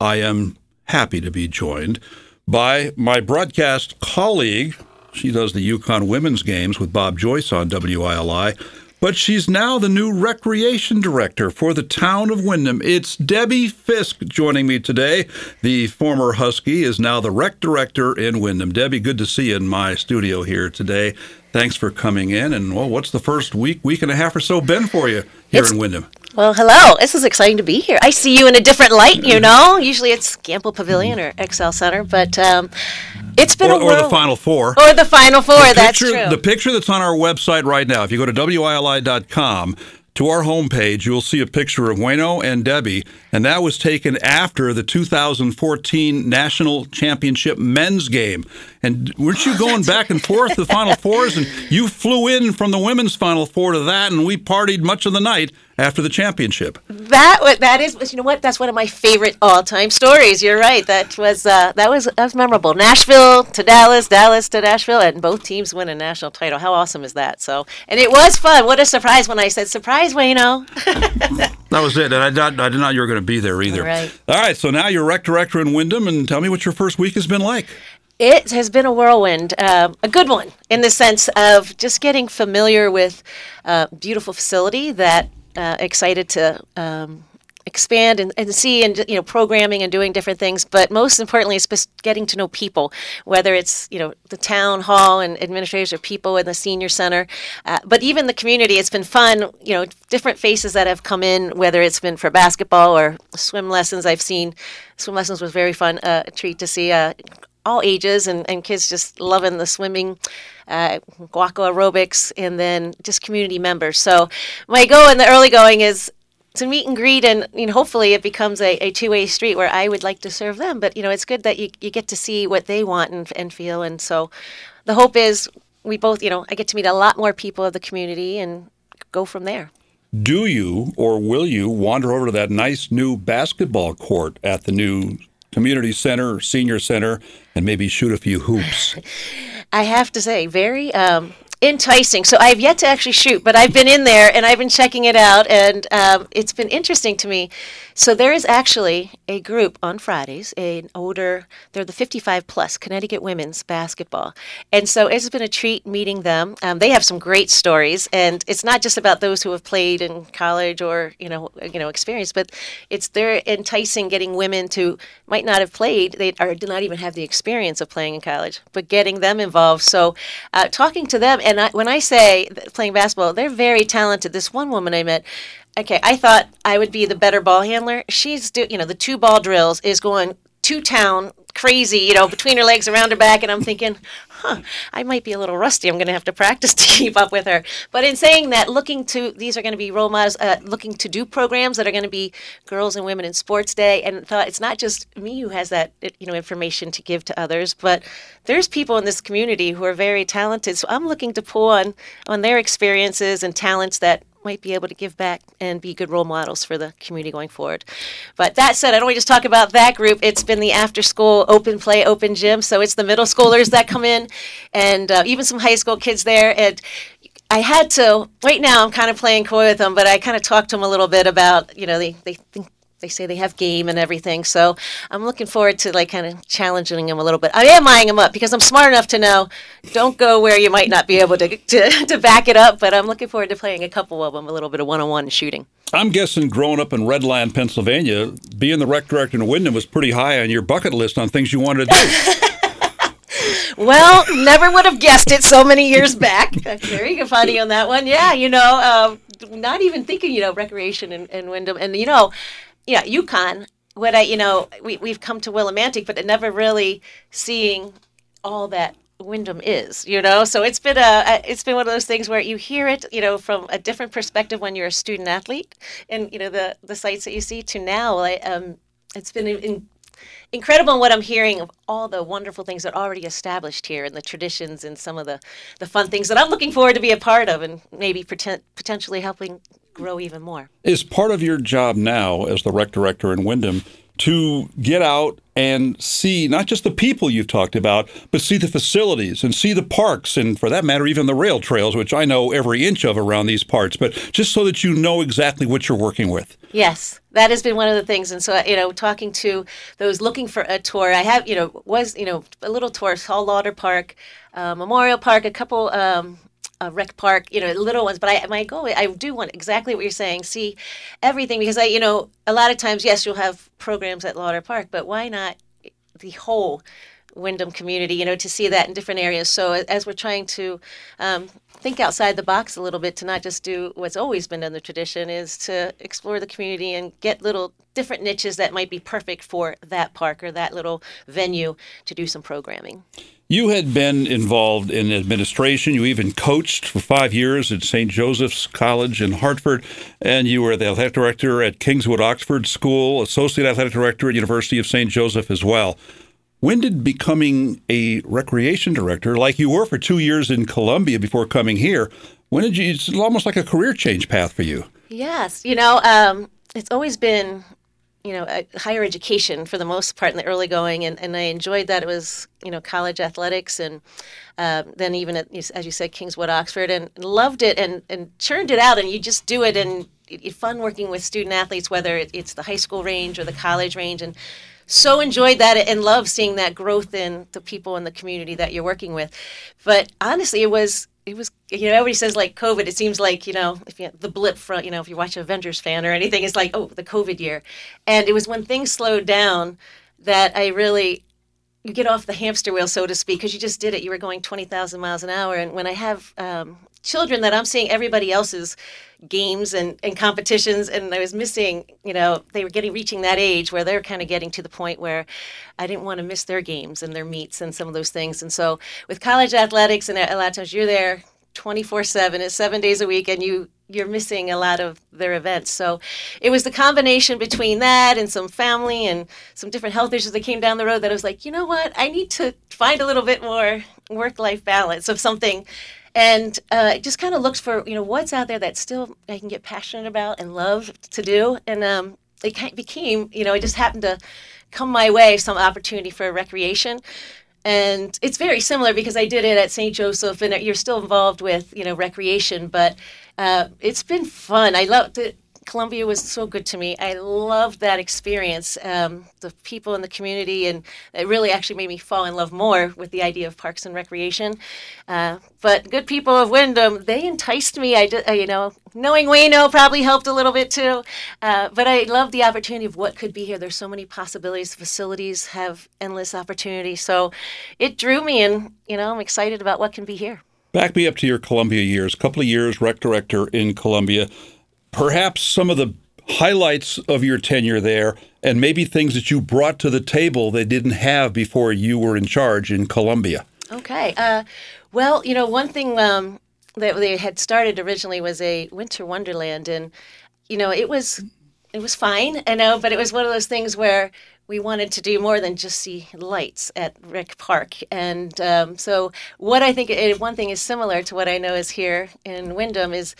I am happy to be joined by my broadcast colleague. She does the UConn women's games with Bob Joyce on WILI, but she's now the new recreation director for the town of Windham. It's Debbie Fiske joining me today. The former Husky is now the rec director in Windham. Debbie, good to see you in my studio here today. Thanks for coming in. And well, what's the first week, week and a half or so been for you here It's- in Windham? Well, hello. This is exciting to be here. I see you in a different light, you know. Usually it's Gampel Pavilion or XL Center, but um, it's been Or, a or the Final Four. Or the Final Four, that's picture, true. The picture that's on our website right now, if you go to WILI.com to our homepage, you'll see a picture of Wayno and Debbie, and that was taken after the 2014 National Championship men's game. And weren't you going back and forth to the Final Fours? And you flew in from the women's Final Four to that, and we partied much of the night after the championship. that that is you know what? That's one of my favorite all-time stories. You're right. That was uh, that was that was memorable. Nashville to Dallas, Dallas to Nashville, and both teams win a national title. How awesome is that? So, and it was fun. What a surprise when I said surprise, Wayno. That was it, and I did, not, I did not know you were going to be there either. Right. All right, so now you're rec director in Windham, and tell me what your first week has been like. It has been a whirlwind, uh, a good one in the sense of just getting familiar with a beautiful facility that uh, excited to um, expand and, and see and you know programming and doing different things. But most importantly it's just getting to know people whether it's you know the town hall and administrators or people in the senior center. Uh, but even the community it's been fun. You know different faces that have come in whether it's been for basketball or swim lessons i've seen. Swim lessons was very fun uh, a treat to see uh, all ages and, and kids just loving the swimming, uh, aqua aerobics, and then just community members. So my goal in the early going is to meet and greet, and you know, hopefully it becomes a, a two way street where I would like to serve them. But you know, it's good that you, you get to see what they want and, and feel. And so the hope is we both, you know, I get to meet a lot more people of the community and go from there. Do you or will you wander over to that nice new basketball court at the new community center, senior center, and maybe shoot a few hoops? I have to say, very um, enticing. So I've yet to actually shoot, but I've been in there and I've been checking it out, and um, it's been interesting to me. So there is actually a group on Fridays, an older, they're the 55 plus Connecticut women's basketball, and so it's been a treat meeting them. Um, they have some great stories, and it's not just about those who have played in college or you know you know experience, but it's they're enticing getting women to might not have played, they or did not even have the experience of playing in college, but getting them involved. So uh, talking to them, and I, when I say playing basketball, they're very talented. This one woman I met. Okay, I thought I would be the better ball handler. She's do you know the two ball drills is going to town crazy, you know, between her legs, around her back, and I'm thinking, huh, I might be a little rusty. I'm going to have to practice to keep up with her. But in saying that, looking to these are going to be role models, uh, looking to do programs that are going to be Girls and Women in Sports Day, and thought it's not just me who has that you know information to give to others, but there's people in this community who are very talented. So I'm looking to pull on on their experiences and talents that might be able to give back and be good role models for the community going forward. But that said, I don't want to just talk about that group. It's been the after school open play, open gym. So it's the middle schoolers that come in and uh, even some high school kids there. And I had to, right now I'm kind of playing coy with them, but I kind of talked to them a little bit about, you know, they, they think they say they have game and everything. So I'm looking forward to like kind of challenging them a little bit. I am eyeing them up because I'm smart enough to know don't go where you might not be able to, to, to back it up. But I'm looking forward to playing a couple of them, a little bit of one on one shooting. I'm guessing growing up in Red Lion, Pennsylvania, being the rec director in Windham was pretty high on your bucket list on things you wanted to do. Well, never would have guessed it so many years back. Very funny on that one. Yeah, you know, um, not even thinking, you know, recreation and, and Windham. And, you know, yeah, UConn, what I, you know, we, we've come to Willimantic, but never really seeing all that Windham is, you know. So it's been a, it's been one of those things where you hear it, you know, from a different perspective when you're a student athlete, and you know the the sites that you see to now. Like, um, it's been in, incredible what I'm hearing of all the wonderful things that are already established here and the traditions and some of the the fun things that I'm looking forward to be a part of and maybe pretend, potentially helping grow even more. Is part of your job now as the rec director in Windham to get out and see not just the people you've talked about, but see the facilities and see the parks, and for that matter, even the rail trails, which I know every inch of around these parts, but just so that you know exactly what you're working with. Yes, that has been one of the things. And so, you know, talking to those looking for a tour, I have, you know, was, you know, a little tour, Hall Lauter Park, uh, Memorial Park, a couple um, a rec park, you know, little ones. But I, my goal, I do want exactly what you're saying. See everything because I, you know, a lot of times, yes, you'll have programs at Lauter Park, but why not the whole Windham community? You know, to see that in different areas. So as we're trying to um, think outside the box a little bit, to not just do what's always been in the tradition, is to explore the community and get little different niches that might be perfect for that park or that little venue to do some programming. You had been involved in administration. You even coached for five years at St. Joseph's College in Hartford, and you were the athletic director at Kingswood Oxford School, associate athletic director at University of St. Joseph as well. When did becoming a recreation director, like you were for two years in Columbia before coming here, when did you? It's almost like a career change path for you. Yes, you know, um, it's always been you know, higher education for the most part in the early going, and, and I enjoyed that. It was, you know, college athletics, and uh, then even at, as you said, Kingswood, Oxford, and loved it and, and churned it out. And you just do it, and it's fun working with student athletes, whether it's the high school range or the college range, and so enjoyed that and love seeing that growth in the people in the community that you're working with. But honestly, it was it was you know everybody says like covid it seems like you know if you the blip front you know if you watch avengers fan or anything it's like oh the covid year. And it was when things slowed down that i really you get off the hamster wheel so to speak because you just did it. You were going 20000 miles an hour. And when i have um, children that i'm seeing everybody else's games and, and competitions and i was missing you know they were getting reaching that age where they're kind of getting to the point where i didn't want to miss their games and their meets and some of those things. And so with college athletics and a lot of times you're there 24 7 it's seven days a week and you you're missing a lot of their events. So it was the combination between that and some family and some different health issues that came down the road that i was like you know what? I need to find a little bit more work life balance of something. And uh, just kind of looked for you know what's out there that still I can get passionate about and love to do, and um, it became you know it just happened to come my way some opportunity for recreation. And it's very similar because I did it at St. Joseph, and you're still involved with you know recreation, but uh, it's been fun. I loved it Columbia was so good to me. I loved that experience. Um, the people in the community, and it really actually made me fall in love more with the idea of parks and recreation. Uh, but good people of Wyndham, they enticed me. I, uh, you know, knowing Wayno probably helped a little bit too. Uh, but I love the opportunity of what could be here. There's so many possibilities. Facilities have endless opportunity. So it drew me, and you know, I'm excited about what can be here. Back me up to your Columbia years. Couple of years rec director in Columbia perhaps some of the highlights of your tenure there and maybe things that you brought to the table they didn't have before you were in charge in Columbia. Okay. Uh, well, you know, one thing um, that they had started originally was a winter wonderland, and you know, it was it was fine, I know, but it was one of those things where we wanted to do more than just see lights at Rick Park. And um, so, what I think one thing is similar to what I know is here in Windham is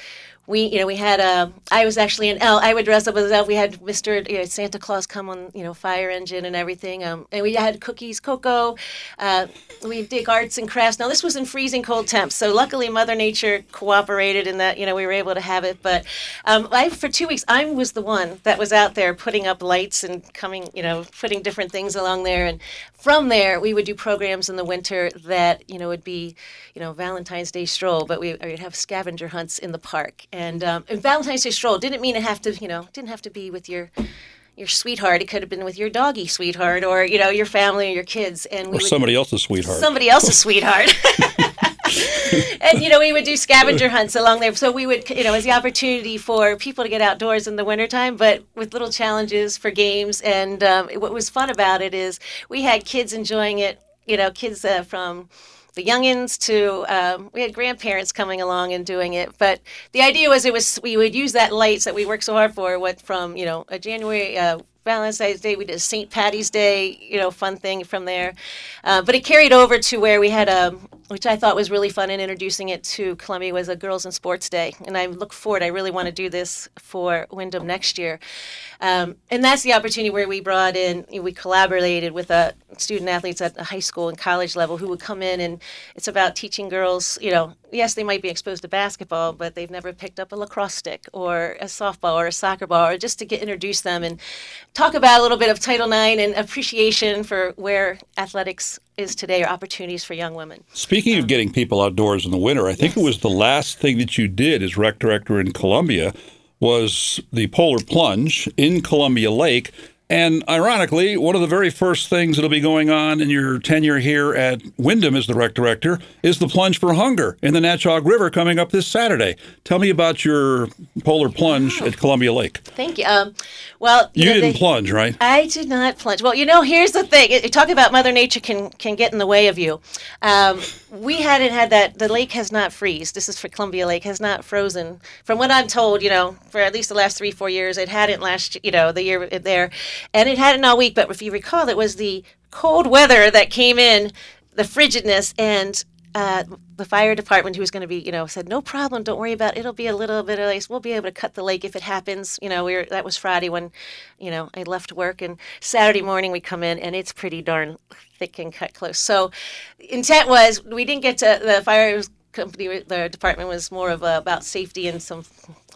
we, you know, we had a. Uh, I was actually an elf. I would dress up as an elf. We had Mister you know, Santa Claus come on, you know, fire engine and everything. Um, and we had cookies, cocoa. Uh, we did arts and crafts. Now this was in freezing cold temps, so luckily Mother Nature cooperated in that. You know, we were able to have it. But um, I, for two weeks, I was the one that was out there putting up lights and coming, you know, putting different things along there. And from there, we would do programs in the winter that you know would be, you know, Valentine's Day stroll, but we would have scavenger hunts in the park and, um, and Valentine's Day stroll didn't mean it have to, you know, didn't have to be with your your sweetheart. It could have been with your doggy sweetheart, or you know, your family or your kids, and we or somebody else's sweetheart. Somebody else's sweetheart. and you know, we would do scavenger hunts along there. So we would, you know, as the opportunity for people to get outdoors in the wintertime, but with little challenges for games. And um, what was fun about it is we had kids enjoying it. You know, kids uh, from the youngins to um, we had grandparents coming along and doing it. But the idea was it was we would use that lights that we worked so hard for. What from you know a January. Uh, Valentine's Day, we did St. Patty's Day, you know, fun thing from there. Uh, but it carried over to where we had a, which I thought was really fun, and introducing it to Columbia was a Girls in Sports Day. And I look forward, I really want to do this for Windham next year. Um, and that's the opportunity where we brought in, we collaborated with uh, student athletes at the high school and college level who would come in, and it's about teaching girls, you know, yes, they might be exposed to basketball, but they've never picked up a lacrosse stick or a softball or a soccer ball, or just to get introduce them and talk about a little bit of Title IX and appreciation for where athletics is today or opportunities for young women. Speaking of getting people outdoors in the winter, I think yes. it was the last thing that you did as rec director in Columbia was the polar plunge in Columbia Lake. And ironically, one of the very first things that'll be going on in your tenure here at Windham as the rec director is the plunge for hunger in the Natchaug River coming up this Saturday. Tell me about your polar plunge at Columbia Lake. Thank you. Um, well, you, you know, didn't plunge, right? I did not plunge. Well, you know, here's the thing. Talk about Mother Nature can can get in the way of you. Um, we hadn't had that. The lake has not freeze. This is for Columbia Lake has not frozen. From what I'm told, you know, for at least the last three four years, it hadn't last. You know, the year there and it hadn't all week. But if you recall, it was the cold weather that came in, the frigidness, and uh, the fire department who was going to be, you know, said, no problem, don't worry about it. It'll be a little bit of ice. We'll be able to cut the lake if it happens. You know, we were, that was Friday when, you know, I left work. And Saturday morning we come in and it's pretty darn thick and cut close. So intent was we didn't get to the fire company, the department was more of a, about safety and some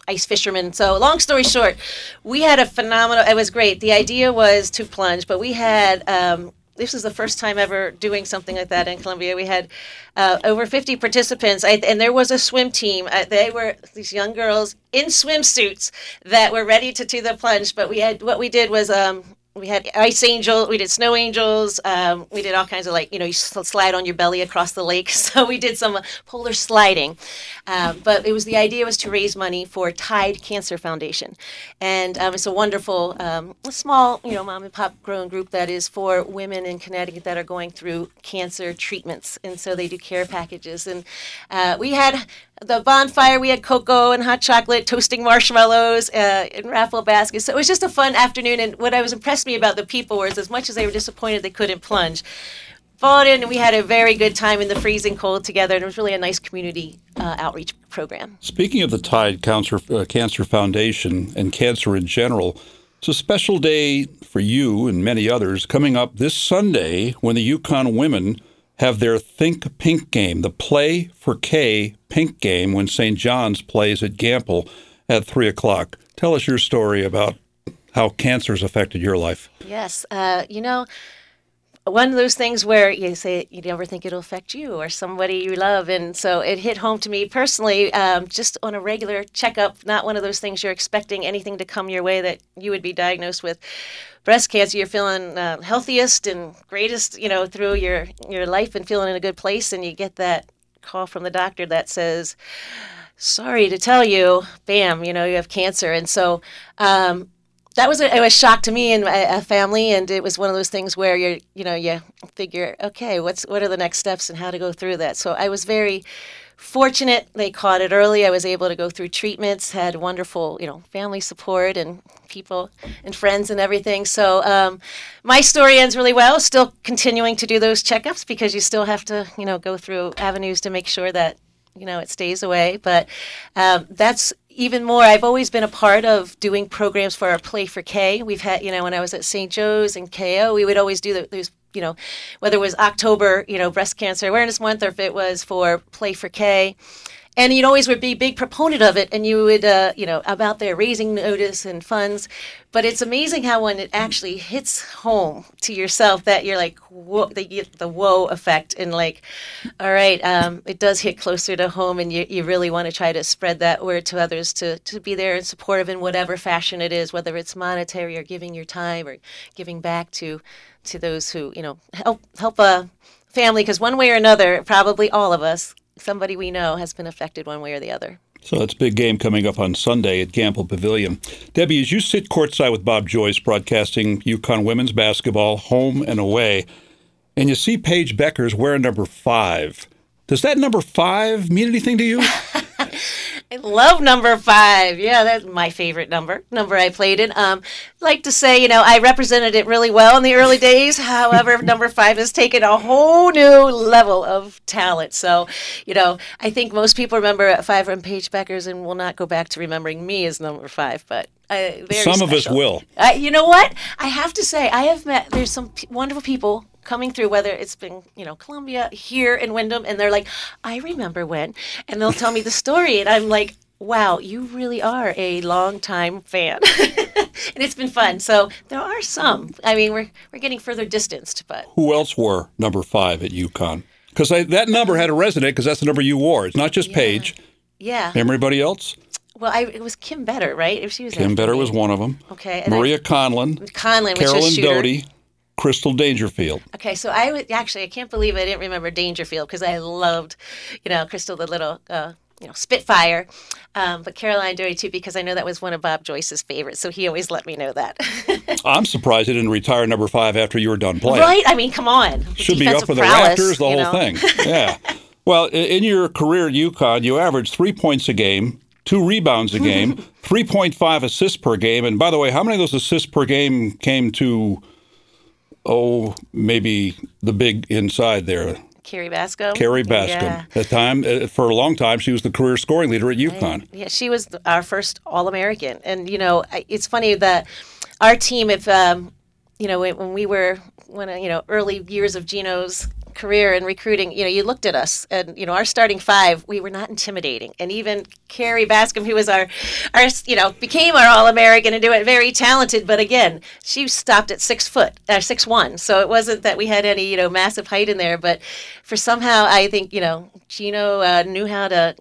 ice fishermen. So, long story short, we had a phenomenal. It was great. The idea was to plunge, but we had. Um, this was the first time ever doing something like that in Columbia. We had uh, over 50 participants, I, and there was a swim team. Uh, they were these young girls in swimsuits that were ready to do the plunge. But we had what we did was um, we had ice angel we did snow angels um, we did all kinds of like you know you slide on your belly across the lake. So we did some polar sliding. Um, but it was the idea was to raise money for tide cancer foundation. And um, it's a wonderful um, small you know mom and pop grown group that is for women in connecticut that are going through cancer treatments. And so they do care packages. And uh, we had the bonfire. We had cocoa and hot chocolate, toasting marshmallows, uh, and raffle baskets. So it was just a fun afternoon. And what I was impressed me about the people was, as much as they were disappointed they couldn't plunge, followed in and we had a very good time in the freezing cold together. And it was really a nice community uh, outreach program. Speaking of the Tide Cancer, uh, Cancer Foundation and cancer in general. It's a special day for you and many others coming up this Sunday when the UConn women have their Think Pink game, the Play for K Pink game, when St. John's plays at Gampel at 3 o'clock. Tell us your story about how cancer's affected your life. Yes. Uh, you know, one of those things where you say you never think it'll affect you or somebody you love. And so it hit home to me personally um, just on a regular checkup not one of those things you're expecting anything to come your way that you would be diagnosed with. Breast cancer, you're feeling uh, healthiest and greatest, you know, through your your life and feeling in a good place, and you get that call from the doctor that says, "Sorry to tell you, bam, you know, you have cancer," and so. Um, that was a, it was a shock to me and a, a family, and it was one of those things where you're, you know, you figure, okay, what's what are the next steps and how to go through that. So I was very fortunate they caught it early. I was able to go through treatments, had wonderful, you know, family support and people and friends and everything. So um, my story ends really well. Still continuing to do those checkups because you still have to, you know, go through avenues to make sure that you know it stays away. But um, that's even more. I've always been a part of doing programs for our Play for K. We've had, you know, when I was at St. Joe's and KO, we would always do those you know, whether it was October, you know, Breast Cancer Awareness Month, or if it was for Play for K. And you'd always would be big proponent of it, and you would, uh, you know, about there raising notice and funds. But it's amazing how when it actually hits home to yourself, that you're like, whoa, the, the whoa effect, and like, all right, um, it does hit closer to home, and you, you really want to try to spread that word to others to, to be there and supportive in whatever fashion it is, whether it's monetary or giving your time or giving back to to those who you know help help a family because one way or another, probably all of us, somebody we know has been affected one way or the other. So it's a big game coming up on Sunday at Gampel Pavilion. Debbie, as you sit courtside with Bob Joyce broadcasting UConn women's basketball home and away, and you see Paige Bueckers wearing number five, does that number five mean anything to you? I love number five. Yeah, that's my favorite number. Number I played in. Um, like to say, you know, I represented it really well in the early days. However, number five has taken a whole new level of talent. So, you know, I think most people remember five from Paige Bueckers and will not go back to remembering me as number five. But uh, some of us will. Uh, you know what? I have to say, I have met. There's some p- wonderful people coming through, whether it's been, you know, Columbia, here in Windham, and they're like, I remember when, and they'll tell me the story, and I'm like, wow, you really are a long-time fan. and it's been fun. So there are some. I mean, we're, we're getting further distanced, but. Who else wore number five at UConn? Because that number had a resonate because that's the number you wore. It's not just Yeah. Paige. Yeah. Everybody else? Well, I, it was Kim Better, right? If she was Kim Better me. was one of them. Okay. and I- Maria Conlon, Conlon, Caroline. Doty, Crystal Dangerfield. Okay, so I would actually I can't believe I didn't remember Dangerfield because I loved, you know, Crystal the little uh, you know Spitfire, um, but Caroline Doty too because I know that was one of Bob Joyce's favorites, so he always let me know that. I'm surprised he didn't retire number five after you were done playing. right? I mean, come on, Should be up for the prowess, Raptors, the whole know? thing. Yeah. well, in your career at UConn, you averaged three points a game, two rebounds a game, 3.5 assists per game. And by the way, how many of those assists per game came to, oh, maybe the big inside there? Kerry Basco. Kerry Bascom. Yeah. At time, uh, for a long time, she was the career scoring leader at UConn. Yeah, she was our first All American, and you know, it's funny that our team, if um, you know, when when we were when uh, you know early years of Gino's career in recruiting, you know, you looked at us, and you know, our starting five, we were not intimidating, and even Kerry Bascom, who was our, our, you know, became our All American and do it very talented, but again, she stopped at six foot, uh, six one, so it wasn't that we had any you know massive height in there, but for somehow I think you know Gino uh, knew how to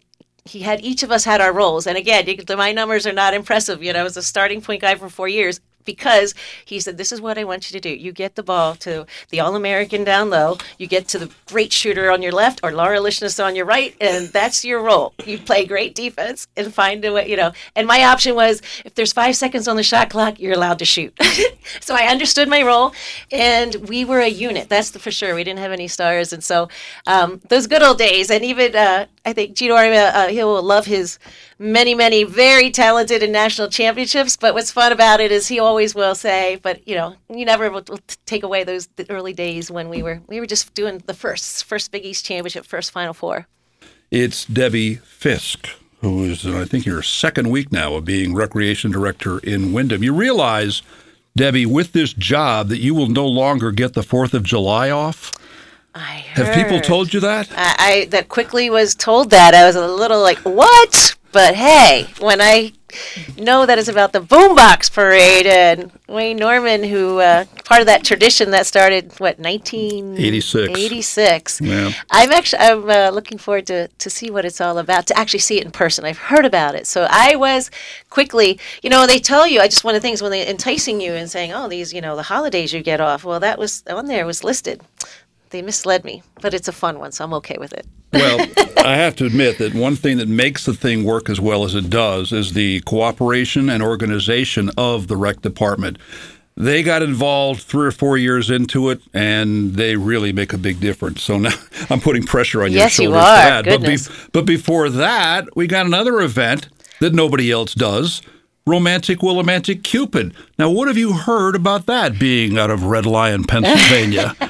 he had each of us had our roles. And again you, my numbers are not impressive you know I was a starting point guy for four years because he said this is what i want you to do. You get the ball to the all-american down low. You get to the great shooter on your left or laura lishness on your right and that's your role. You play great defense and find a way you know. And my option was if there's five seconds on the shot clock you're allowed to shoot. So i understood my role and we were a unit. That's for sure. We didn't have any stars. And so um, those good old days and even uh, i think gino Auriemma, uh, he'll love his many many very talented and national championships but what's fun about it is he always will say but you know you never will, will take away those early days when we were we were just doing the first first big east championship first final four It's Debbie Fiske, who is, I think, your second week now of being recreation director in Windham. You realize, Debbie, with this job, that you will no longer get the 4th of July off? I Have people told you that? I, I that quickly was told that I was a little like what, but hey, when I know that it's about the Boombox Parade and Wayne Norman, who uh, part of that tradition that started what 1986. 86. Yeah. I'm actually I'm uh, looking forward to to see what it's all about to actually see it in person. I've heard about it, so I was quickly, you know, they tell you. I just one of the things when they enticing you and saying, oh, these, you know, the holidays you get off. Well, that was on there was listed. They misled me, but it's a fun one, so I'm okay with it. Well, I have to admit that one thing that makes the thing work as well as it does is the cooperation and organization of the rec department. They got involved three or four years into it, and they really make a big difference. So now I'm putting pressure on Yes, you your shoulders. are. for that. But, Goodness. but before that, we got another event that nobody else does. Romantic Willimantic Cupid. Now, what have you heard about that being out of Red Lion, Pennsylvania?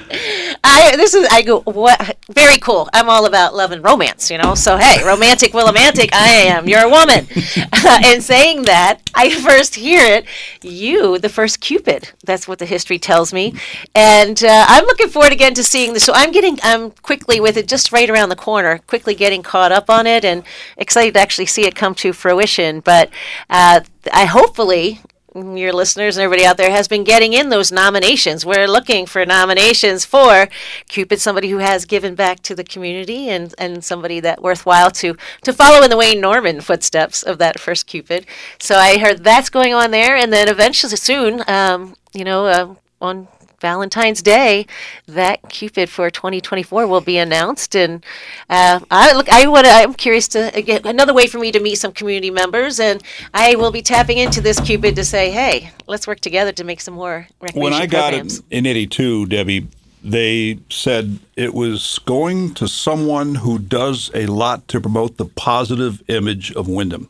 I this is I go what very cool. I'm all about love and romance, you know. So hey, romantic willimantic, I am You're a woman. and saying that, I first hear it. You, the first Cupid. That's what the history tells me, and uh, I'm looking forward again to seeing this. So I'm getting I'm quickly with it, just right around the corner, quickly getting caught up on it, and excited to actually see it come to fruition. But uh, I hopefully your listeners and everybody out there has been getting in those nominations. We're looking for nominations for Cupid, somebody who has given back to the community and, and somebody that worthwhile to to follow in the Wayne Norman footsteps of that first Cupid. So I heard that's going on there, and then eventually soon, um, you know, uh, on Valentine's Day, that Cupid for 2024 will be announced, and uh, I look. I would. I'm curious to get another way for me to meet some community members, and I will be tapping into this Cupid to say, hey, let's work together to make some more recreation when I got programs. it in '82, Debbie, they said it was going to someone who does a lot to promote the positive image of Windham.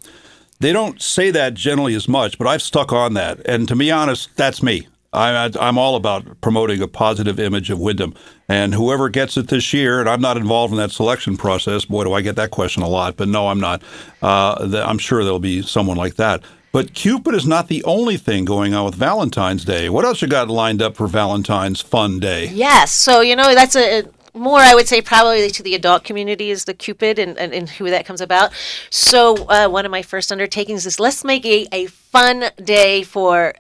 They don't say that generally as much, but I've stuck on that. And to be honest, that's me. I, I'm all about promoting a positive image of Windham. And whoever gets it this year, and I'm not involved in that selection process. Boy, do I get that question a lot. But no, I'm not. Uh, I'm sure there'll be someone like that. But Cupid is not the only thing going on with Valentine's Day. What else you got lined up for Valentine's Fun Day? Yes. So, you know, that's a, more I would say probably to the adult community is the Cupid and, and, and who that comes about. So uh, one of my first undertakings is let's make a, a fun day for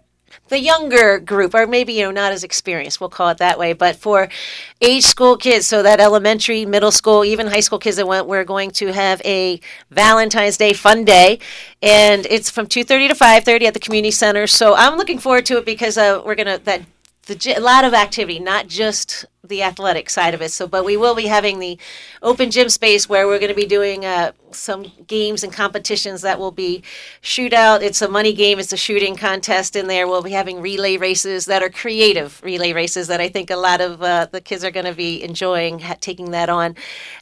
the younger group, or maybe you know not as experienced, we'll call it that way. But for age school kids, so that elementary, middle school, even high school kids that went, we're going to have a Valentine's Day fun day, and it's from two thirty to five thirty at the community center. So I'm looking forward to it because uh, we're gonna that the a lot of activity, not just the athletic side of it. So, but we will be having the open gym space where we're going to be doing uh, some games and competitions that will be shootout. It's a money game. It's a shooting contest in there. We'll be having relay races that are creative relay races that I think a lot of uh, the kids are going to be enjoying ha- taking that on.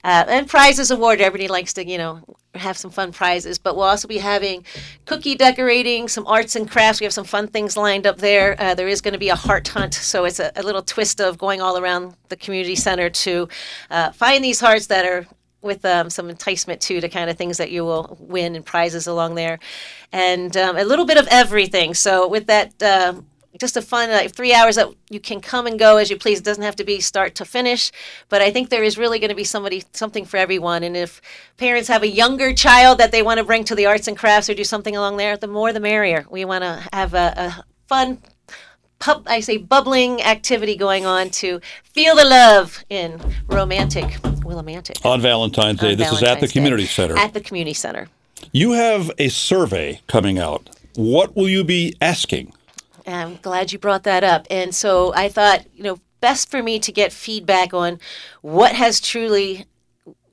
Uh, and prizes awarded. Everybody likes to, you know, have some fun prizes, but we'll also be having cookie decorating, some arts and crafts. We have some fun things lined up there. Uh, there is going to be a heart hunt, so it's a, a, little twist of going all around the community center to uh, find these hearts that are with um, some enticement too to kind of things that you will win and prizes along there and um, a little bit of everything so with that uh, just a fun like three hours that you can come and go as you please. It doesn't have to be start to finish, but I think there is really going to be somebody something for everyone. And if parents have a younger child that they want to bring to the arts and crafts or do something along there, the more the merrier. We want to have a, a fun pub, I say bubbling activity going on to feel the love in romantic Willimantic. On Valentine's Day. On this Valentine's is at the community center. At the community center. You have a survey coming out. What will you be asking? I'm glad you brought that up. And so I thought, you know, best for me to get feedback on what has truly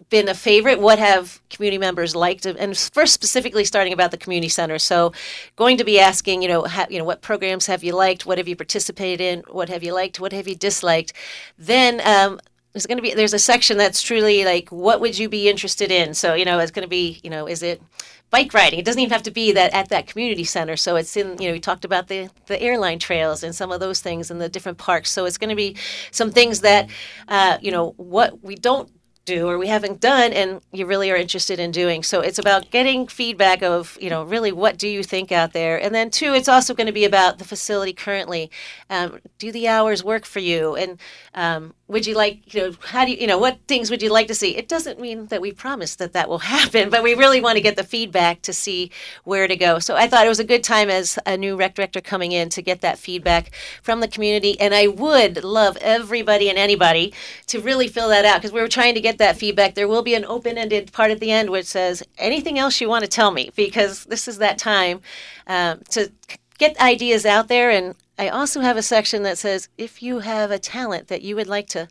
been a favorite? What have community members liked? And first, specifically starting about the community center. So, going to be asking, you know, ha, you know, what programs have you liked? What have you participated in? What have you liked? What have you disliked? Then um, there's going to be there's a section that's truly like, what would you be interested in? So, you know, it's going to be, you know, is it bike riding. It doesn't even have to be that at that community center. So it's in, you know, we talked about the, the airline trails and some of those things and the different parks. So it's going to be some things that, uh, you know, what we don't do or we haven't done and you really are interested in doing. So it's about getting feedback of you know really what do you think out there? And then two it's also going to be about the facility currently. Um, do the hours work for you? And um, would you like you know how do you you know what things would you like to see? It doesn't mean that we promise that that will happen but we really want to get the feedback to see where to go. So i thought it was a good time as a new rec director coming in to get that feedback from the community. And i would love everybody and anybody to really fill that out because we were trying to get that feedback there will be an open-ended part at the end which says anything else you want to tell me because this is that time um, to get ideas out there and I also have a section that says if you have a talent that you would like to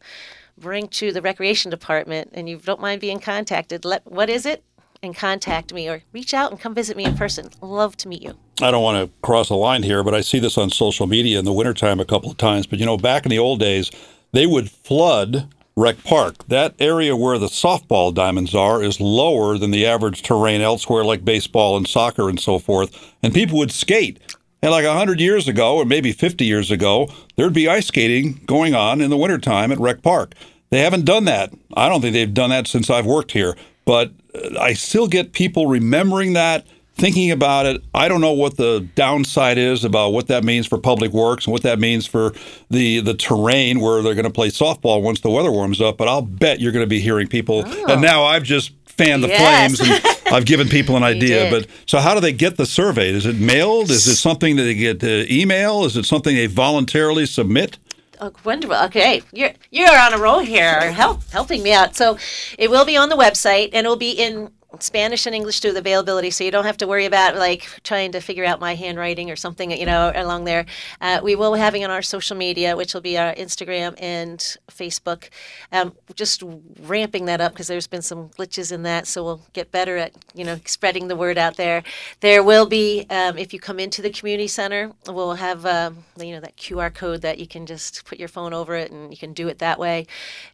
bring to the recreation department and you don't mind being contacted, let what is it? And contact me or reach out and come visit me in person. Love to meet you. I don't want to cross a line here, but I see this on social media in the wintertime a couple of times. But you know, back in the old days, they would flood Rec Park. That area where the softball diamonds are is lower than the average terrain elsewhere, like baseball and soccer and so forth. And people would skate. And like 100 years ago, or maybe 50 years ago, there'd be ice skating going on in the wintertime at Rec Park. They haven't done that. I don't think they've done that since I've worked here. But uh, I still get people remembering that, thinking about it. I don't know what the downside is about what that means for public works and what that means for the the terrain where they're going to play softball once the weather warms up. But I'll bet you're going to be hearing people. Oh. And now I've just fan the yes. flames. And I've given people an idea. But so, how do they get the survey? Is it mailed? Is it something that they get uh, email? Is it something they voluntarily submit? Oh, wonderful. Okay, you're you're on a roll here, help helping me out. So, it will be on the website, and it will be in Spanish and English to the availability, so you don't have to worry about like trying to figure out my handwriting or something, you know, along there. Uh, we will be having on our social media, which will be our Instagram and Facebook, um, just ramping that up because there's been some glitches in that, so we'll get better at you know spreading the word out there. There will be, um, if you come into the community center, we'll have um, you know that QR code that you can just put your phone over it and you can do it that way.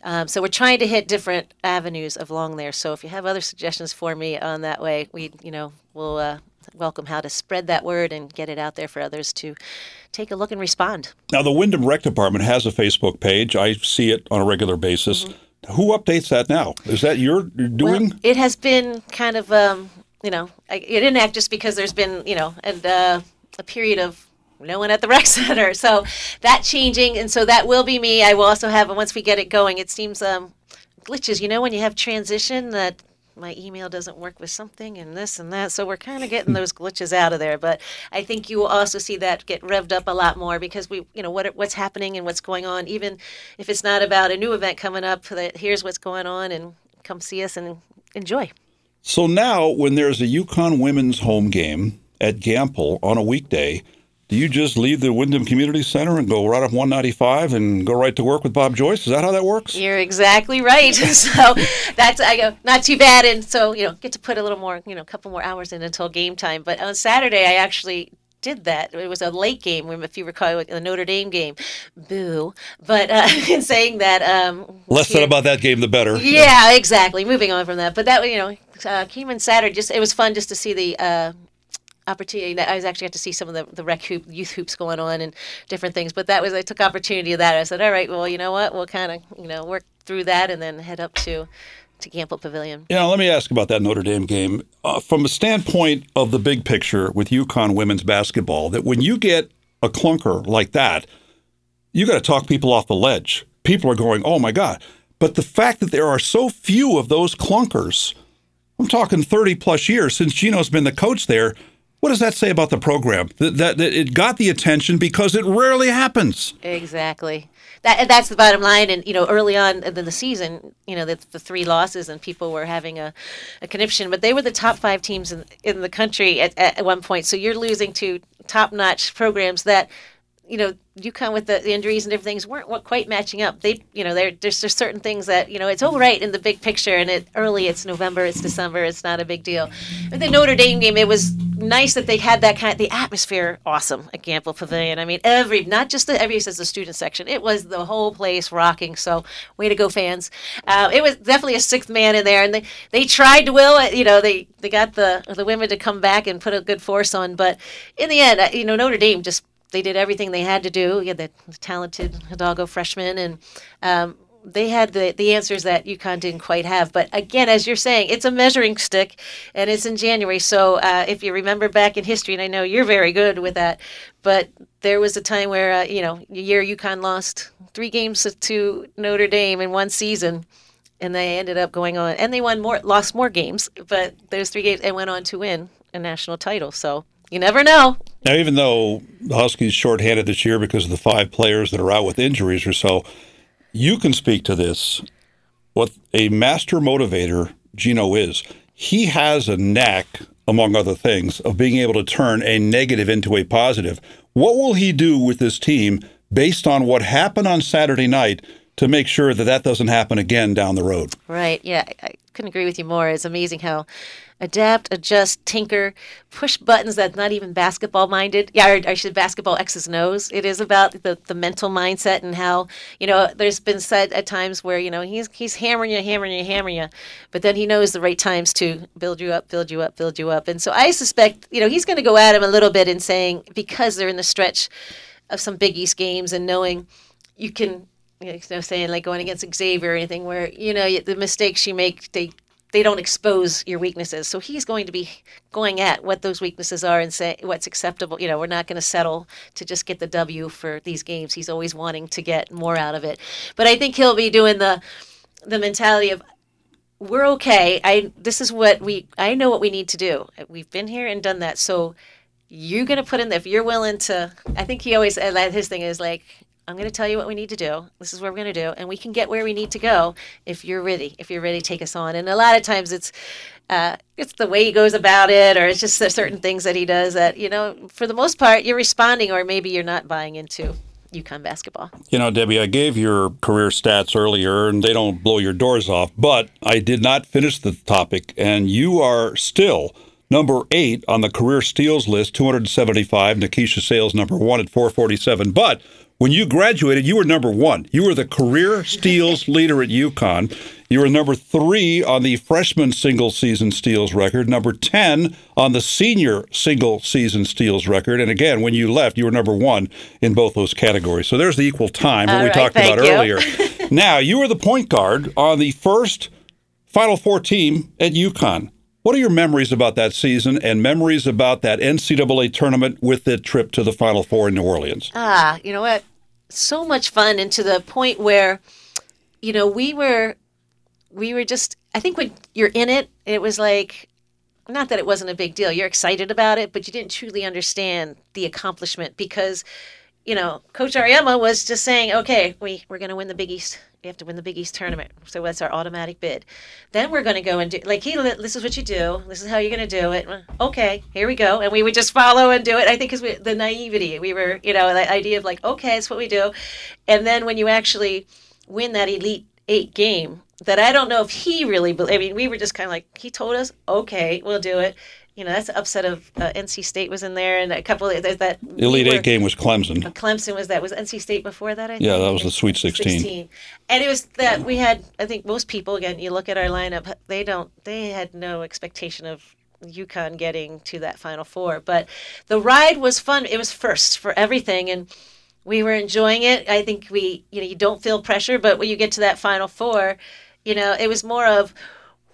Um, so we're trying to hit different avenues along there. So if you have other suggestions for me on that way, we you know we'll uh, welcome how to spread that word and get it out there for others to take a look and respond. Now the Windham Rec Department has a Facebook page. I see it on a regular basis. Mm-hmm. Who updates that now? Is that you're doing? Well, it has been kind of um, you know it didn't act just because there's been you know and uh, a period of no one at the rec center. So that changing, and so that will be me. I will also have once we get it going. It seems um, glitches. You know when you have transition that my email doesn't work with something and this and that. So we're kind of getting those glitches out of there. But I think you will also see that get revved up a lot more because we, you know, what what's happening and what's going on. Even if it's not about a new event coming up, that here's what's going on and come see us and enjoy. So now, when there's a UConn women's home game at Gampel on a weekday do you just leave the Windham Community Center and go right up 195 and go right to work with Bob Joyce? Is that how that works? You're exactly right. so that's I go not too bad, and so you know get to put a little more, you know, a couple more hours in until game time. But on Saturday, I actually did that. It was a late game, if you recall, the Notre Dame game. Boo. But uh, in saying that, um, less said about that game, the better. Yeah, exactly. Moving on from that, but that you know uh, came in Saturday. Just it was fun just to see the uh, opportunity that I was actually got to see some of the, the rec hoop youth hoops going on and different things. But that was I took opportunity of that. I said, all right, well, you know what, we'll kind of you know work through that and then head up to to Gampel Pavilion. Yeah, let me ask about that Notre Dame game uh, from a standpoint of the big picture with UConn women's basketball. That when you get a clunker like that, you got to talk people off the ledge. People are going, oh my god. But the fact that there are so few of those clunkers, I'm talking 30 plus years since Gino's been the coach there, what does that say about the program? That, that, that, it got the attention because it rarely happens. Exactly. That that's the bottom line. And you know, early on in the season, you know, the, the three losses and people were having a, a conniption, but they were the top five teams in in the country at, at one point. So you're losing to top notch programs that you know, UConn with the, the, injuries and different things weren't, weren't quite matching up. They, you know, there's just certain things that you know it's all right in the big picture, and it early it's November, it's December, it's not a big deal. But the Notre Dame game, it was nice that they had that kind of the atmosphere, awesome at Gampel Pavilion. I mean, every not just the every says the student section, it was the whole place rocking. So way to go, fans! Uh, it was definitely a sixth man in there, and they they tried to will it. You know, they they got the the women to come back and put a good force on, but in the end, you know, Notre Dame just they did everything they had to do. You had the talented Hidalgo freshman, and um, they had the, the answers that UConn didn't quite have. But again, as you're saying, it's a measuring stick, and it's in January. So uh, if you remember back in history, and I know you're very good with that, but there was a time where uh, you know, year UConn lost three games to Notre Dame in one season. And they ended up going on, and they won more, lost more games, but those three games, and went on to win a national title. So you never know. Now, even though the Huskies shorthanded this year because of the five players that are out with injuries or so, you can speak to this. What a master motivator Gino is. He has a knack, among other things, of being able to turn a negative into a positive. What will he do with this team based on what happened on Saturday night to make sure that that doesn't happen again down the road? Right. Yeah. I couldn't agree with you more. It's amazing how adapt, adjust, tinker, push buttons that's not even basketball minded. Yeah, or I should basketball X's O's. It is about the, the mental mindset and how, you know, there's been said at times where, you know, he's he's hammering you, hammering you, hammering you, but then he knows the right times to build you up, build you up, build you up. And so I suspect, you know, he's going to go at him a little bit in saying, because they're in the stretch of some Big East games and knowing you can you know, saying like going against Xavier or anything where you know the mistakes you make they they don't expose your weaknesses. So he's going to be going at what those weaknesses are and say what's acceptable. You know, we're not going to settle to just get the W for these games. He's always wanting to get more out of it. But I think he'll be doing the the mentality of we're okay. I this is what we I know what we need to do. We've been here and done that. So you're going to put in if you're willing to I think he always uh, his thing is like I'm going to tell you what we need to do. This is what we're going to do, and we can get where we need to go if you're ready. If you're ready take us on, and a lot of times it's uh, it's the way he goes about it, or it's just certain things that he does that you know, for the most part, you're responding, or maybe you're not buying into. UConn basketball. You know, Debbie, I gave your career stats earlier, and they don't blow your doors off, but I did not finish the topic, and you are still number eight on the career steals list, 275. Nykesha Sales number one at 447. But when you graduated, you were number one. You were the career steals leader at UConn. You were number three on the freshman single season steals record, number 10 on the senior single season steals record. And again, when you left, you were number one in both those categories. So there's the equal time that we right, talked about you. earlier. now, you were the point guard on the first Final Four team at UConn. What are your memories about that season and memories about that NCAA tournament with the trip to the Final Four in New Orleans? Ah, you know what? So much fun, and to the point where, you know, we were, we were just. I think when you're in it, it was like, not that it wasn't a big deal. You're excited about it, but you didn't truly understand the accomplishment because, you know, Coach Auriemma was just saying, okay, we we're going to win the Big East. We have to win the Big East tournament, so that's our automatic bid. Then we're going to go and do like he. This is what you do. This is how you're going to do it. Okay, here we go, and we would just follow and do it. I think because the naivety, we were, you know, the idea of like, okay, it's what we do, and then when you actually win that Elite Eight game, that I don't know if he really. I mean, we were just kind of like he told us, okay, we'll do it. You know, that's the upset of uh, NC State was in there, and a couple of there's that we Elite were- Eight game was Clemson. Clemson was that was NC State before that I think Yeah, that was the Sweet 16. 16. and it was that we had I think most people again you look at our lineup they don't they had no expectation of UConn getting to that final four but the ride was fun it was first for everything and we were enjoying it I think we you know you don't feel pressure but when you get to that final four you know it was more of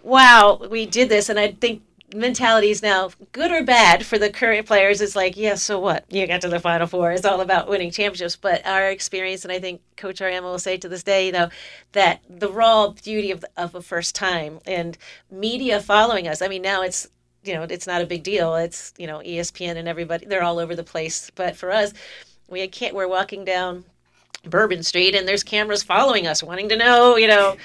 wow we did this and I think mentality is now good or bad for the current players is like yeah so what? You got to the final four. It's all about winning championships. But our experience and i think coach Auriemma will say to this day you know that the raw beauty of, of a first time and media following us i mean now it's you know it's not a big deal. It's you know espn and everybody they're all over the place. But for us we can't we're walking down bourbon street and there's cameras following us wanting to know you know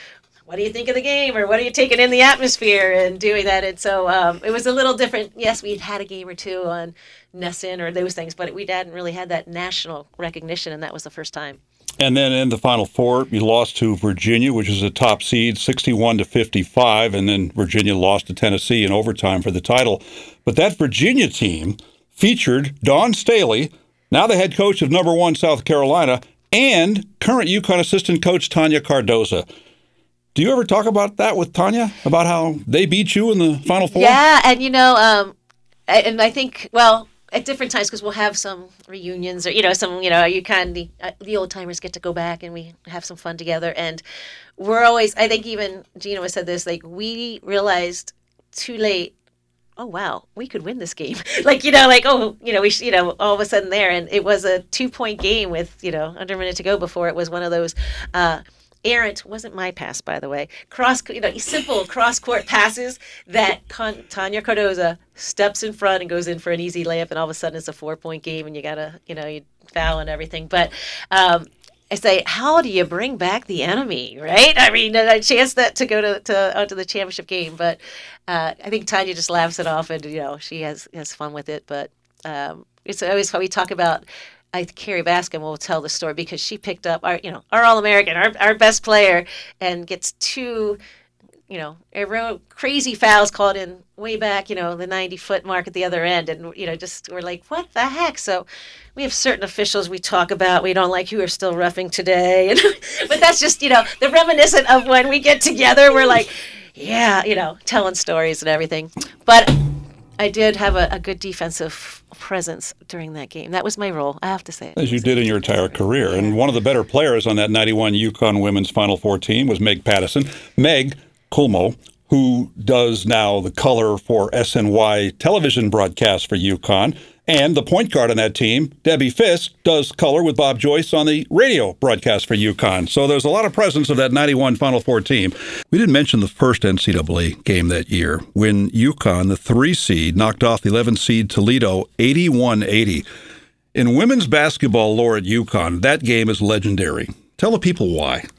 what do you think of the game or what are you taking in the atmosphere and doing that and so um, it was a little different yes we'd had a game or two on NESN or those things but we hadn't really had that national recognition and that was the first time And then in the Final Four, you lost to Virginia, which was a top seed, 61 to 55, and then Virginia lost to Tennessee in overtime for the title. But that Virginia team featured Dawn Staley, now the head coach of number one South Carolina, and current UConn assistant coach Tonya Cardoza. Do you ever talk about that with Tonya? About how they beat you in the Final Four? yeah and you know um, and i think well at different times because we'll have some reunions or you know some you know you kind of the, uh, the old timers get to go back and we have some fun together. And we're always i think even gina said this like we realized too late oh wow we could win this game. Like you know like oh you know we you know all of a sudden there. And it was a two point game with you know under a minute to go before it was one of those uh errant wasn't my pass by the way cross you know simple cross court passes that Con- Tonya Cardoza steps in front and goes in for an easy layup and all of a sudden it's a four point game and you gotta you know you foul and everything but um I say, how do you bring back the enemy, right? I mean, a chance that to go to, to onto the championship game, but uh, I think Tonya just laughs it off, and you know she has has fun with it. But um, it's always how we talk about. I Kerry Bascom will tell the story because she picked up our, you know, our All American, our our best player, and gets two, you know, real crazy fouls called in way back, you know, the ninety foot mark at the other end, and you know, just we're like, what the heck? So we have certain officials we talk about. We don't like who are still roughing today. And, but that's just you know the reminiscent of when we get together we're like yeah you know telling stories and everything. But i did have a, a good defensive presence during that game that was my role i have to say As you did in your entire career. And one of the better players on that 91 UConn women's Final Four team was Meg Pattyson. Meg Culmo, who does now the color for SNY television broadcasts for UConn. And the point guard on that team, Debbie Fiske, does color with Bob Joyce on the radio broadcast for UConn. So there's a lot of presence of that 91 Final Four team. We didn't mention the first NCAA game that year when UConn, the three seed, knocked off the 11 seed Toledo 81 80. In women's basketball lore at UConn, that game is legendary. Tell the people why.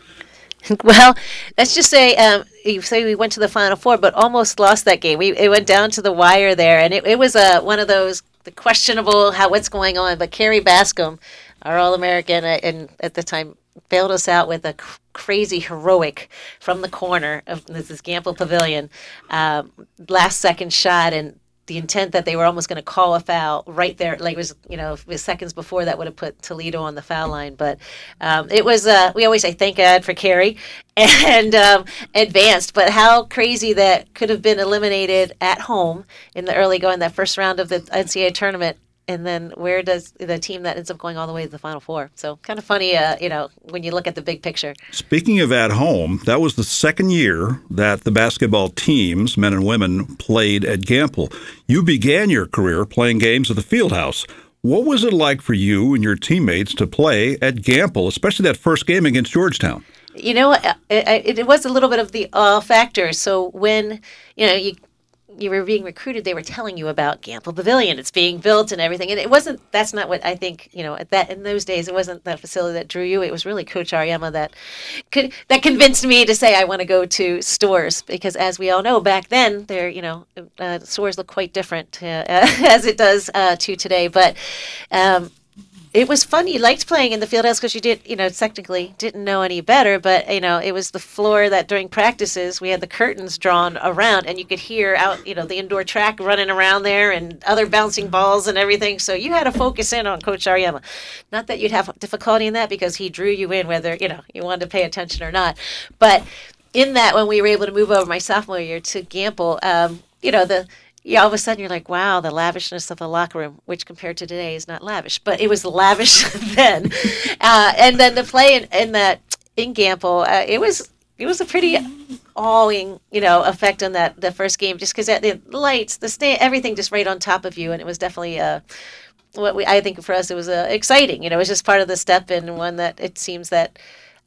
Well, let's just say um, you say we went to the Final Four, but almost lost that game. We it went down to the wire there, and it, it was a uh, one of those the questionable how what's going on. But Kerry Bascom, our All American, uh, and at the time bailed us out with a crazy heroic from the corner of is Gampel Pavilion, uh, last second shot, and the intent that they were almost going to call a foul right there, like it was, you know, seconds before that would have put Toledo on the foul line. But um, it was, uh, we always say thank God for Kerry and um, advanced. But how crazy that could have been eliminated at home in the early going, that first round of the NCAA tournament and then where does the team that ends up going all the way to the final four? So kind of funny uh, you know when you look at the big picture. Speaking of at home that was the second year that the basketball teams men and women played at Gampel. you began your career playing games at the fieldhouse. What was it like for you and your teammates to play at Gampel, especially that first game against georgetown? You know it, it, it was a little bit of the uh, factor. So when you know you you were being recruited, they were telling you about Gampel Pavilion. It's being built and everything. And it wasn't. That's not what I think. You know, at that in those days, it wasn't that facility that drew you. It was really Coach Auriemma that could that convinced me to say I want to go to Storrs because, as we all know, back then, there you know, uh, Storrs look quite different uh, as it does uh, to today. But um, it was fun. You liked playing in the field house because you did, you know, technically didn't know any better, but you know, it was the floor that during practices we had the curtains drawn around, and you could hear out, you know, the indoor track running around there and other bouncing balls and everything. So you had to focus in on Coach Auriemma. Not that you'd have difficulty in that because he drew you in, whether you know you wanted to pay attention or not. But in that, when we were able to move over my sophomore year to Gampel, um, you know, the yeah, all of a sudden you're like, wow, the lavishness of the locker room, which compared to today is not lavish, but it was lavish then. Uh, and then the play in, in that in Gampel, uh, it was it was a pretty awing, you know, effect on that the first game, just because the lights, the stand, everything just right on top of you, and it was definitely uh, what we I think for us it was uh, exciting. You know, it was just part of the step and one that it seems that.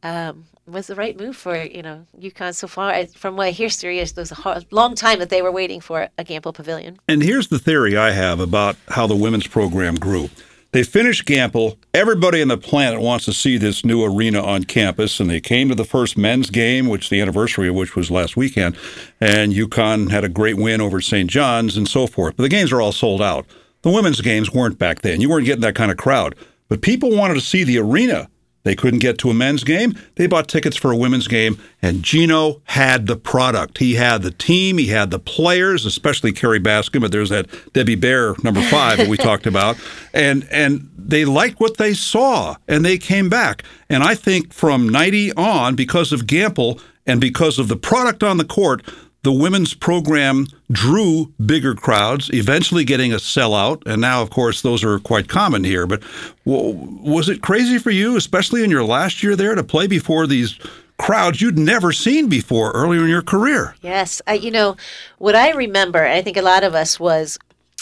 Um, was the right move for you know UConn so far. From what I hear, serious there's a hard, long time that they were waiting for a Gampel Pavilion. And here's the theory I have about how the women's program grew. They finished Gampel. Everybody on the planet wants to see this new arena on campus, and they came to the first men's game, which the anniversary of which was last weekend, and UConn had a great win over St. John's and so forth. But the games are all sold out. The women's games weren't back then. You weren't getting that kind of crowd. But people wanted to see the arena they couldn't get to a men's game. They bought tickets for a women's game, and Gino had the product. He had the team, he had the players, especially Kerry Bascom. But there's that Debbie Baer number five that we talked about, and and they liked what they saw, and they came back. And I think from '90 on, because of Gampel and because of the product on the court, the women's program drew bigger crowds, eventually getting a sellout. And now, of course, those are quite common here. But was it crazy for you, especially in your last year there, to play before these crowds you'd never seen before earlier in your career? Yes. I, you know, what I remember, I think a lot of us was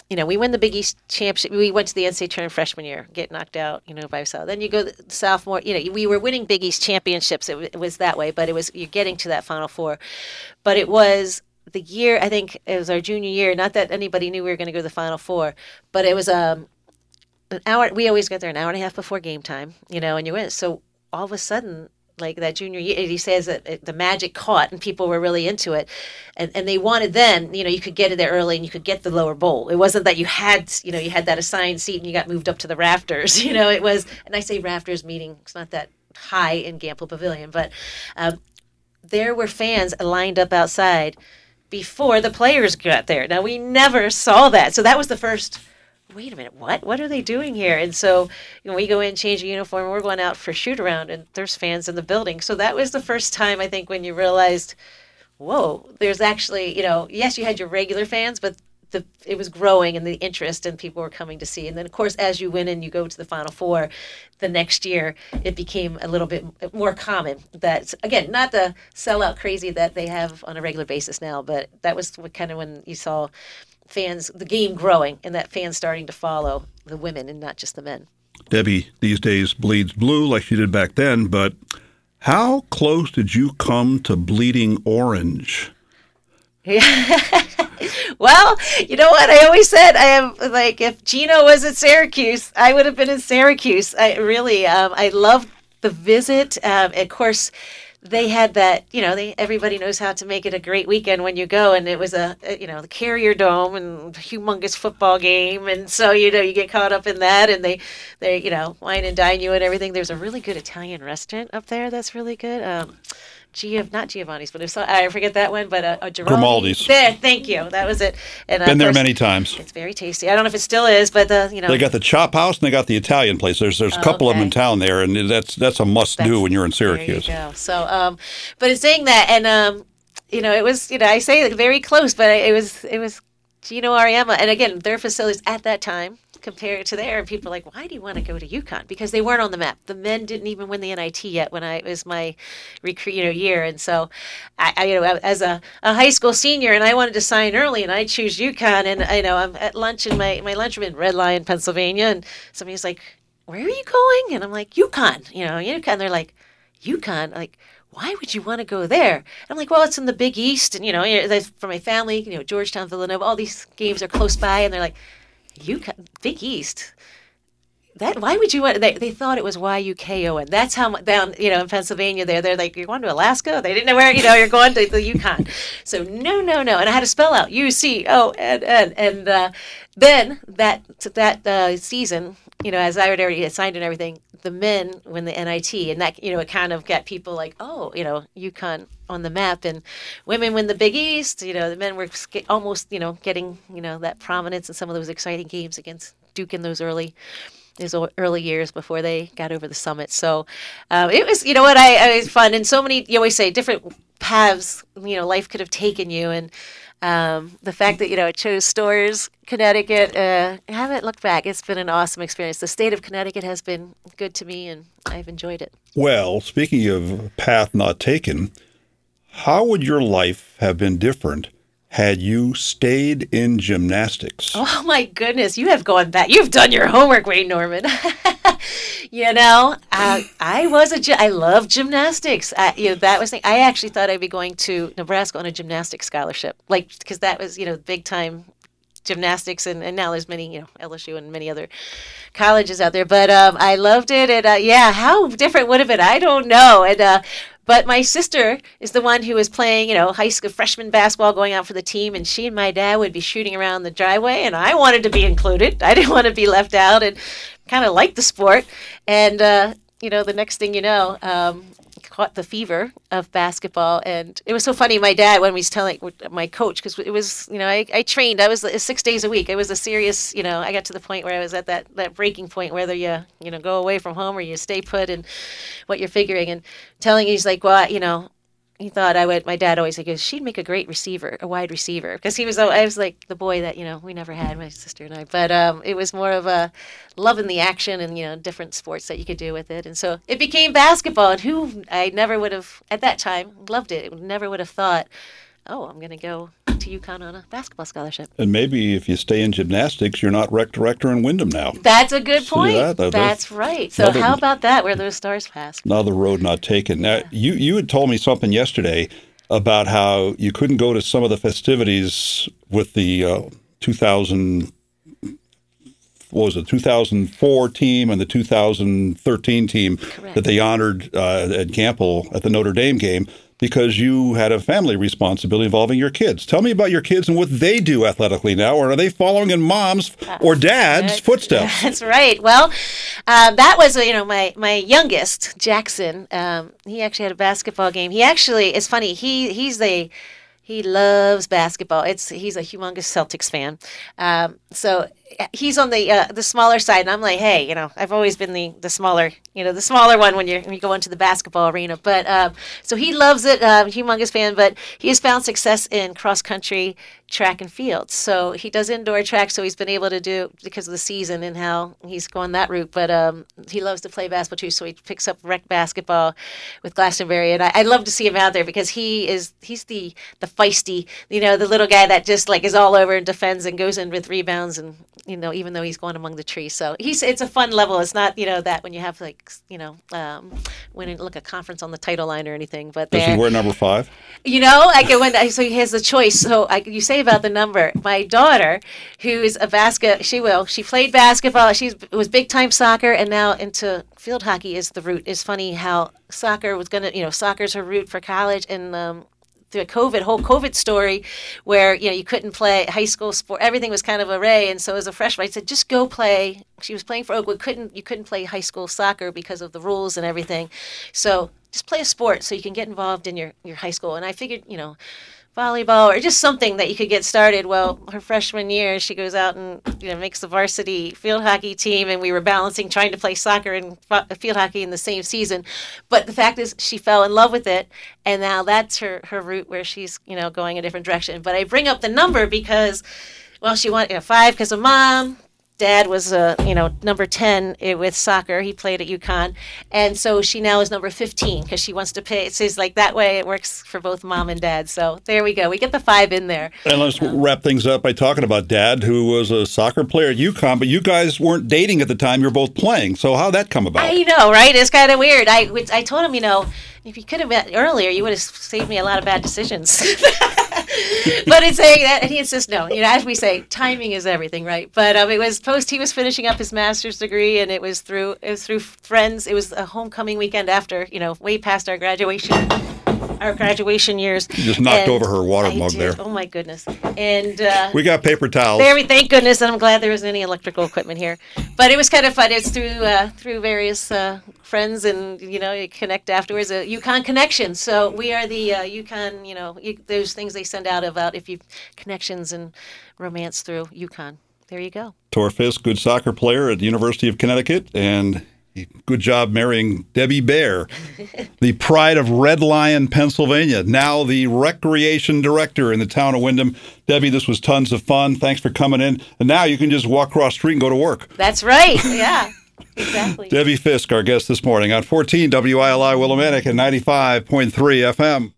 you know, we win the Big East championship. We went to the NCAA tournament freshman year, get knocked out, you know, by South. Then you go sophomore. You know, we were winning Big East championships. It, it was that way, but it was you're getting to that Final Four. But it was the year. I think it was our junior year. Not that anybody knew we were going to go to the Final Four, but it was um an hour. We always get there an hour and a half before game time, you know, and you win. So all of a sudden, like that junior year he says that it, the magic caught and people were really into it. And, and they wanted then you know you could get it there early and you could get the lower bowl. It wasn't that you had you know you had that assigned seat and you got moved up to the rafters you know it was and i say rafters meaning it's not that high in Gampel pavilion but um, there were fans lined up outside before the players got there. Now we never saw that. So that was the first wait a minute, what? What are they doing here? And so, you know, we go in, change a uniform, we're going out for shoot around, and there's fans in the building. So that was the first time I think when you realized, whoa, there's actually, you know, yes, you had your regular fans, but the it was growing and the interest and people were coming to see. And then of course, as you win and you go to the Final Four, the next year it became a little bit more common. That again, not the sellout crazy that they have on a regular basis now, but that was kind of when you saw fans, the game growing, and that fans starting to follow the women and not just the men. Debbie these days bleeds blue like she did back then, but how close did you come to bleeding orange? Yeah. well, you know what? I always said I am like if Gino was at Syracuse, I would have been in Syracuse. I really, um, I love the visit. Um, of course, they had that. You know, they everybody knows how to make it a great weekend when you go, and it was a, a you know the Carrier Dome and humongous football game, and so you know you get caught up in that, and they they you know wine and dine you and everything. There's a really good Italian restaurant up there that's really good. Um, Giov, not Giovanni's, but it's, I forget that one, but a, a Grimaldi's. There, thank you. That was it. And, uh, Been there course, many times. It's very tasty. I don't know if it still is, but the you know they got the chop house and they got the Italian place. There's there's a couple okay. of them in town there, and that's that's a must do when you're in Syracuse. There you go. So, um, but it's saying that, and um, you know, it was you know I say very close, but it was it was Gino Auriemma, and again, their facilities at that time compare it to there. And people are like, why do you want to go to UConn? Because they weren't on the map. The men didn't even win the NIT yet when I was my recruit, you know, year. And so, I, I you know, as a, a high school senior, and I wanted to sign early, and I choose UConn. And you know, I'm at lunch in my my lunchroom in Red Lion, Pennsylvania, and somebody's like, where are you going? And I'm like, UConn. You know, UConn. They're like, UConn. Like why would you want to go there? I'm like, well, it's in the Big East, and you know, for my family, you know, Georgetown, Villanova, all these games are close by, and they're like, you Big East. That why would you want? They, they thought it was Y U K O N. That's how down you know in Pennsylvania. There they're like you're going to Alaska. They didn't know where you know you're going to the Yukon. So no no no. And I had to spell out U C O N N. And uh, then that that uh, season, you know, as I had already signed and everything, the men win the NIT, and that you know it kind of got people like, oh, you know, UConn on the map, and women win the Big East. You know, the men were almost you know getting you know that prominence in some of those exciting games against Duke in those early those early years before they got over the summit. So um, it was, you know what, I, I was fun. And so many, you always say, different paths, you know, life could have taken you. And um, the fact that you know it chose Storrs, Connecticut, uh, I haven't looked back. It's been an awesome experience. The state of Connecticut has been good to me, and I've enjoyed it. Well, speaking of path not taken, how would your life have been different had you stayed in gymnastics? Oh my goodness, you have gone back. You've done your homework, Wayne Norman. you know, I, I was a I love gymnastics. I, you know, that was the, I actually thought I'd be going to Nebraska on a gymnastics scholarship, like because that was you know big time gymnastics and, and now there's many you know LSU and many other colleges out there but um, I loved it and uh, yeah how different would have been I don't know and uh, but my sister is the one who was playing, you know, high school freshman basketball, going out for the team, and she and my dad would be shooting around the driveway, and I wanted to be included. I didn't want to be left out, and kind of liked the sport. And uh, you know, the next thing you know, um, caught the fever of basketball. And it was so funny. My dad, when he was telling my coach, because it was, you know, I, I trained, I was uh, six days a week. It was a serious, you know, I got to the point where I was at that, that breaking point, whether you, you know, go away from home or you stay put and what you're figuring. And telling, he's like, well, you know, he thought I would. My dad always like, she'd make a great receiver, a wide receiver, because he was. I was like the boy that you know we never had, my sister and I. But um, it was more of a loving the action and you know different sports that you could do with it, and so it became basketball. And who I never would have at that time loved it. Never would have thought oh, I'm to go to UConn on a basketball scholarship. And maybe if you stay in gymnastics, you're not rec director in Windham now. That's a good point. That? That, that's, right. So another, how about that? Where those stars pass? Another road not taken. Now yeah. you you had told me something yesterday about how you couldn't go to some of the festivities with the uh, 2000 what was it 2004 team and the 2013 team Correct. that they honored uh, at Gampel at the Notre Dame game because you had a family responsibility involving your kids. Tell me about your kids and what they do athletically now, or are they following in mom's or dad's footsteps? That's right. Well, uh, that was you know my my youngest Jackson. Um, he actually had a basketball game. He actually it's funny. He he's a he loves basketball. It's he's a humongous Celtics fan. Um, so he's on the uh, the smaller side, and I'm like, hey, you know, I've always been the the smaller, you know, the smaller one when you when you go into the basketball arena. But um, so he loves it, uh, humongous fan. But he has found success in cross country, track and field. So he does indoor track, so he's been able to do because of the season and how he's going that route. But um, he loves to play basketball too, so he picks up rec basketball with Glastonbury, and I, I love to see him out there because he is he's the the feisty, you know, the little guy that just like is all over and defends and goes in with rebounds and you know, even though he's going among the trees. So he's it's a fun level. It's not you know that when you have like you know um, when you look a conference on the title line or anything. But Does he wear number five? you know, I like when so he has the choice. So I, you say about the number. My daughter, who's a basket, she will. She played basketball. She was big time soccer, and now into field hockey is the route. It's funny how soccer was gonna, you know, soccer's her route for college, and um, the COVID whole COVID story, where you know you couldn't play high school sport, everything was kind of array. And so as a freshman, I said, just go play. She was playing for Oakwood. Couldn't you couldn't play high school soccer because of the rules and everything. So just play a sport so you can get involved in your your high school. And I figured, you know. Volleyball or just something that you could get started. Well, her freshman year, she goes out and you know makes the varsity field hockey team, and we were balancing trying to play soccer and field hockey in the same season. But the fact is, she fell in love with it, and now that's her her route where she's you know going a different direction. But I bring up the number because, well, she wanted you know, five because of mom. Dad was uh, you know number ten eh, with soccer. He played at UConn, and so she now is number fifteen because she wants to pay. It says like that way it works for both mom and dad. So there we go. We get the five in there. And let's wrap things up by talking about Dad, who was a soccer player at UConn, but you guys weren't dating at the time. You were both playing. So how'd that come about? I know, right? It's kind of weird. I I told him, you know, if you could have met earlier, you would have saved me a lot of bad decisions. but it's saying that, and he says no. You know, as we say, timing is everything, right? But um, it was post. He was finishing up his master's degree, and it was through it was through friends. It was a homecoming weekend after, you know, way past our graduation. Our graduation years. You just knocked And over her water I mug did. there. Oh my goodness! And uh, We got paper towels. there we thank goodness, and I'm glad there wasn't any electrical equipment here. But it was kind of fun. It's through uh, through various uh, friends, and you know, you connect afterwards. A UConn connection. So we are the uh, UConn. You know, you, those things they send out about if you connections and romance through UConn. There you go. Tor Fiske, good soccer player at the University of Connecticut, and good job marrying Debbie Baer, the pride of Red Lion, Pennsylvania. Now the recreation director in the town of Windham. Debbie, this was tons of fun. Thanks for coming in. And now you can just walk across the street and go to work. That's right. Yeah. Exactly. Debbie Fiske, our guest this morning on 14 WILI Willimantic and 95.3 FM.